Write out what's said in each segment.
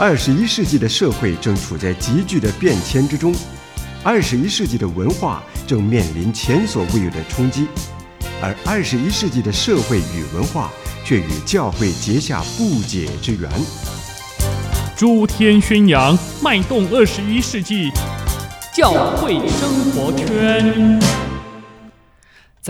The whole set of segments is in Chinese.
二十一世纪的社会正处在急剧的变迁之中，二十一世纪的文化正面临前所未有的冲击，而二十一世纪的社会与文化却与教会结下不解之缘。诸天宣扬，脉动二十一世纪，教会生活圈。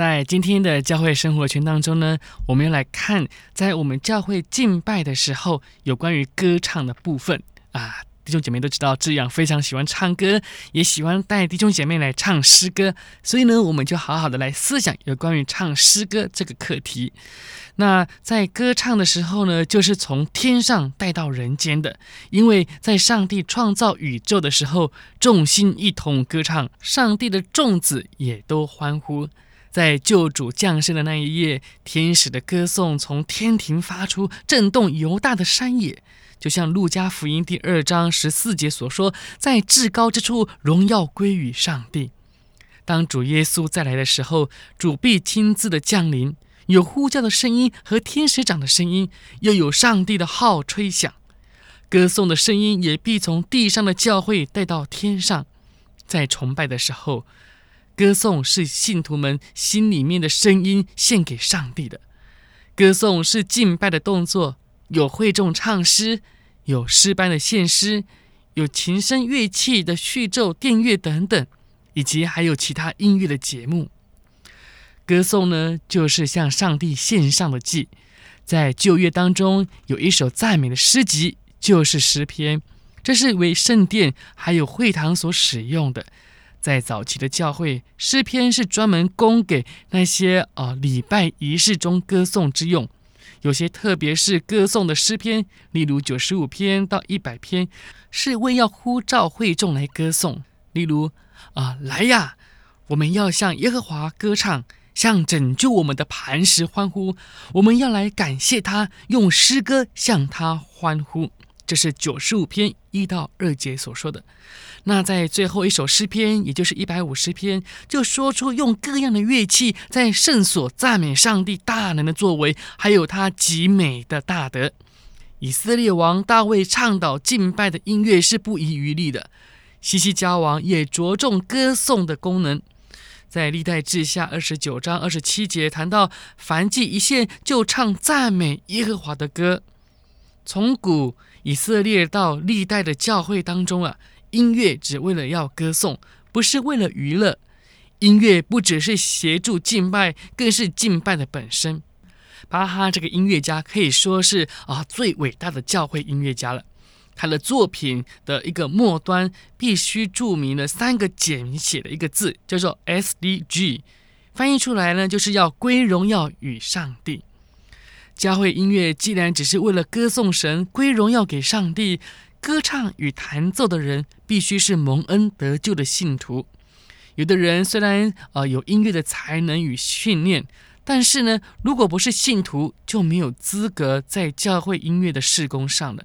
在今天的教会生活圈当中呢，我们要来看，在我们教会敬拜的时候，有关于歌唱的部分啊。弟兄姐妹都知道，志扬非常喜欢唱歌，也喜欢带弟兄姐妹来唱诗歌，所以呢，我们就好好的来思想有关于唱诗歌这个课题。那在歌唱的时候呢，就是从天上带到人间的，因为在上帝创造宇宙的时候，众星一同歌唱，上帝的众子也都欢呼。在救主降生的那一夜，天使的歌颂从天庭发出，震动犹大的山野，就像路加福音第二章十四节所说：“在至高之处，荣耀归于上帝。”当主耶稣再来的时候，主必亲自的降临，有呼叫的声音和天使长的声音，又有上帝的号吹响，歌颂的声音也必从地上的教会带到天上，在崇拜的时候。歌颂是信徒们心里面的声音，献给上帝的。歌颂是敬拜的动作，有会众唱诗，有诗班的献诗，有琴声乐器的序奏、电乐等等，以及还有其他音乐的节目。歌颂呢，就是向上帝献上的祭。在旧约当中，有一首赞美的诗集，就是诗篇，这是为圣殿还有会堂所使用的。在早期的教会，诗篇是专门供给那些啊礼拜仪式中歌颂之用。有些特别是歌颂的诗篇，例如九十五篇到一百篇，是为要呼召会众来歌颂。例如啊，来呀，我们要向耶和华歌唱，向拯救我们的磐石欢呼。我们要来感谢他，用诗歌向他欢呼。这是九十五篇一到二节所说的。那在最后一首诗篇，也就是一百五十篇，就说出用各样的乐器在圣所赞美上帝大能的作为，还有他极美的大德。以色列王大卫倡导敬拜的音乐是不遗余力的。西西家王也着重歌颂的功能，在历代志下二十九章二十七节谈到，凡祭一献就唱赞美耶和华的歌。从古以色列到历代的教会当中啊，音乐只为了要歌颂，不是为了娱乐。音乐不只是协助敬拜，更是敬拜的本身。巴哈这个音乐家可以说是啊最伟大的教会音乐家了。他的作品的一个末端必须注明了三个简写的一个字，叫做 SDG，翻译出来呢就是要归荣耀与上帝。教会音乐既然只是为了歌颂神、归荣耀给上帝，歌唱与弹奏的人必须是蒙恩得救的信徒。有的人虽然呃有音乐的才能与训练，但是呢，如果不是信徒，就没有资格在教会音乐的事工上了。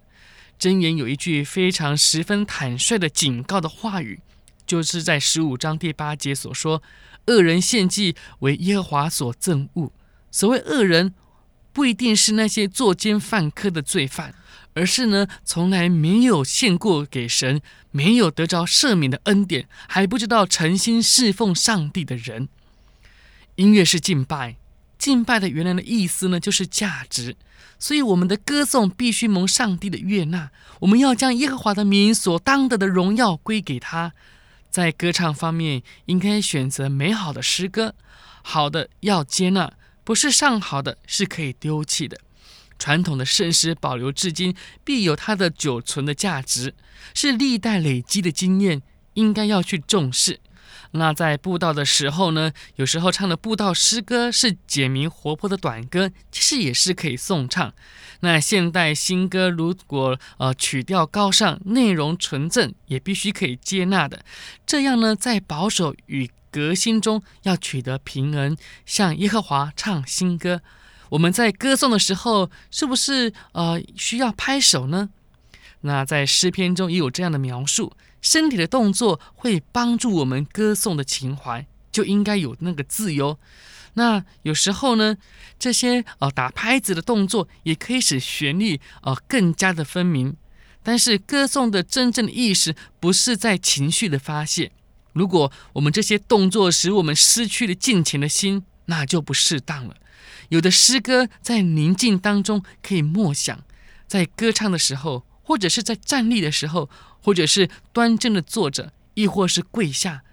箴言有一句非常十分坦率的警告的话语，就是在十五章第八节所说：“恶人献祭为耶和华所憎恶。”所谓恶人。不一定是那些作奸犯科的罪犯，而是呢，从来没有献过给神，没有得着赦免的恩典，还不知道诚心侍奉上帝的人。音乐是敬拜，敬拜的原来的意思呢，就是价值。所以我们的歌颂必须蒙上帝的悦纳，我们要将耶和华的名所当得的荣耀归给他。在歌唱方面，应该选择美好的诗歌，好的要接纳。不是上好的，是可以丢弃的。传统的圣诗保留至今，必有它的久存的价值，是历代累积的经验，应该要去重视。那在布道的时候呢，有时候唱的布道诗歌是简明活泼的短歌，其实也是可以颂唱。那现代新歌如果呃曲调高尚，内容纯正，也必须可以接纳的。这样呢，在保守与革新中要取得平衡，向耶和华唱新歌。我们在歌颂的时候，是不是呃需要拍手呢？那在诗篇中也有这样的描述：身体的动作会帮助我们歌颂的情怀，就应该有那个自由。那有时候呢，这些呃打拍子的动作也可以使旋律呃更加的分明。但是歌颂的真正的意思不是在情绪的发泄。如果我们这些动作使我们失去了敬虔的心，那就不适当了。有的诗歌在宁静当中可以默想，在歌唱的时候，或者是在站立的时候，或者是端正的坐着，亦或是跪下，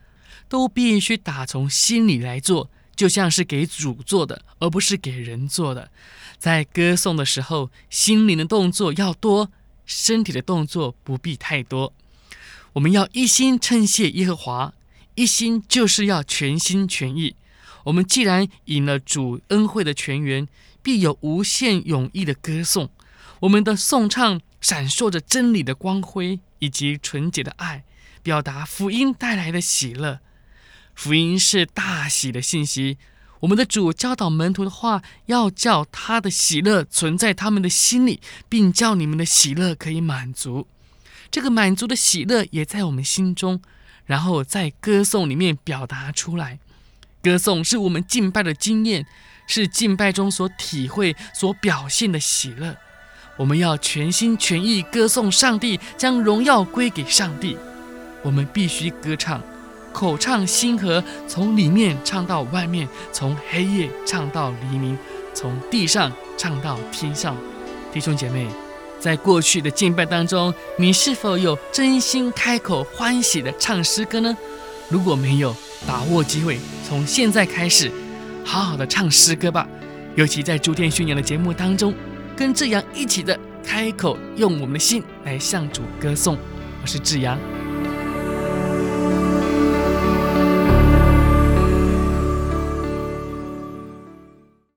都必须打从心里来做，就像是给主做的，而不是给人做的。在歌颂的时候，心灵的动作要多，身体的动作不必太多。我们要一心称谢耶和华，一心就是要全心全意。我们既然引了主恩惠的泉源，必有无限永溢的歌颂。我们的颂唱闪烁着真理的光辉以及纯洁的爱，表达福音带来的喜乐。福音是大喜的信息。我们的主教导门徒的话，要叫他的喜乐存在他们的心里，并叫你们的喜乐可以满足。这个满足的喜乐也在我们心中，然后在歌颂里面表达出来。歌颂是我们敬拜的经验，是敬拜中所体会、所表现的喜乐。我们要全心全意歌颂上帝，将荣耀归给上帝。我们必须歌唱，口唱心和，从里面唱到外面，从黑夜唱到黎明，从地上唱到天上。弟兄姐妹，在过去的敬拜当中，你是否有真心开口欢喜的唱诗歌呢？如果没有，把握机会，从现在开始，好好的唱诗歌吧。尤其在诸天宣扬的节目当中，跟志扬一起的开口，用我们的心来向主歌颂。我是志扬。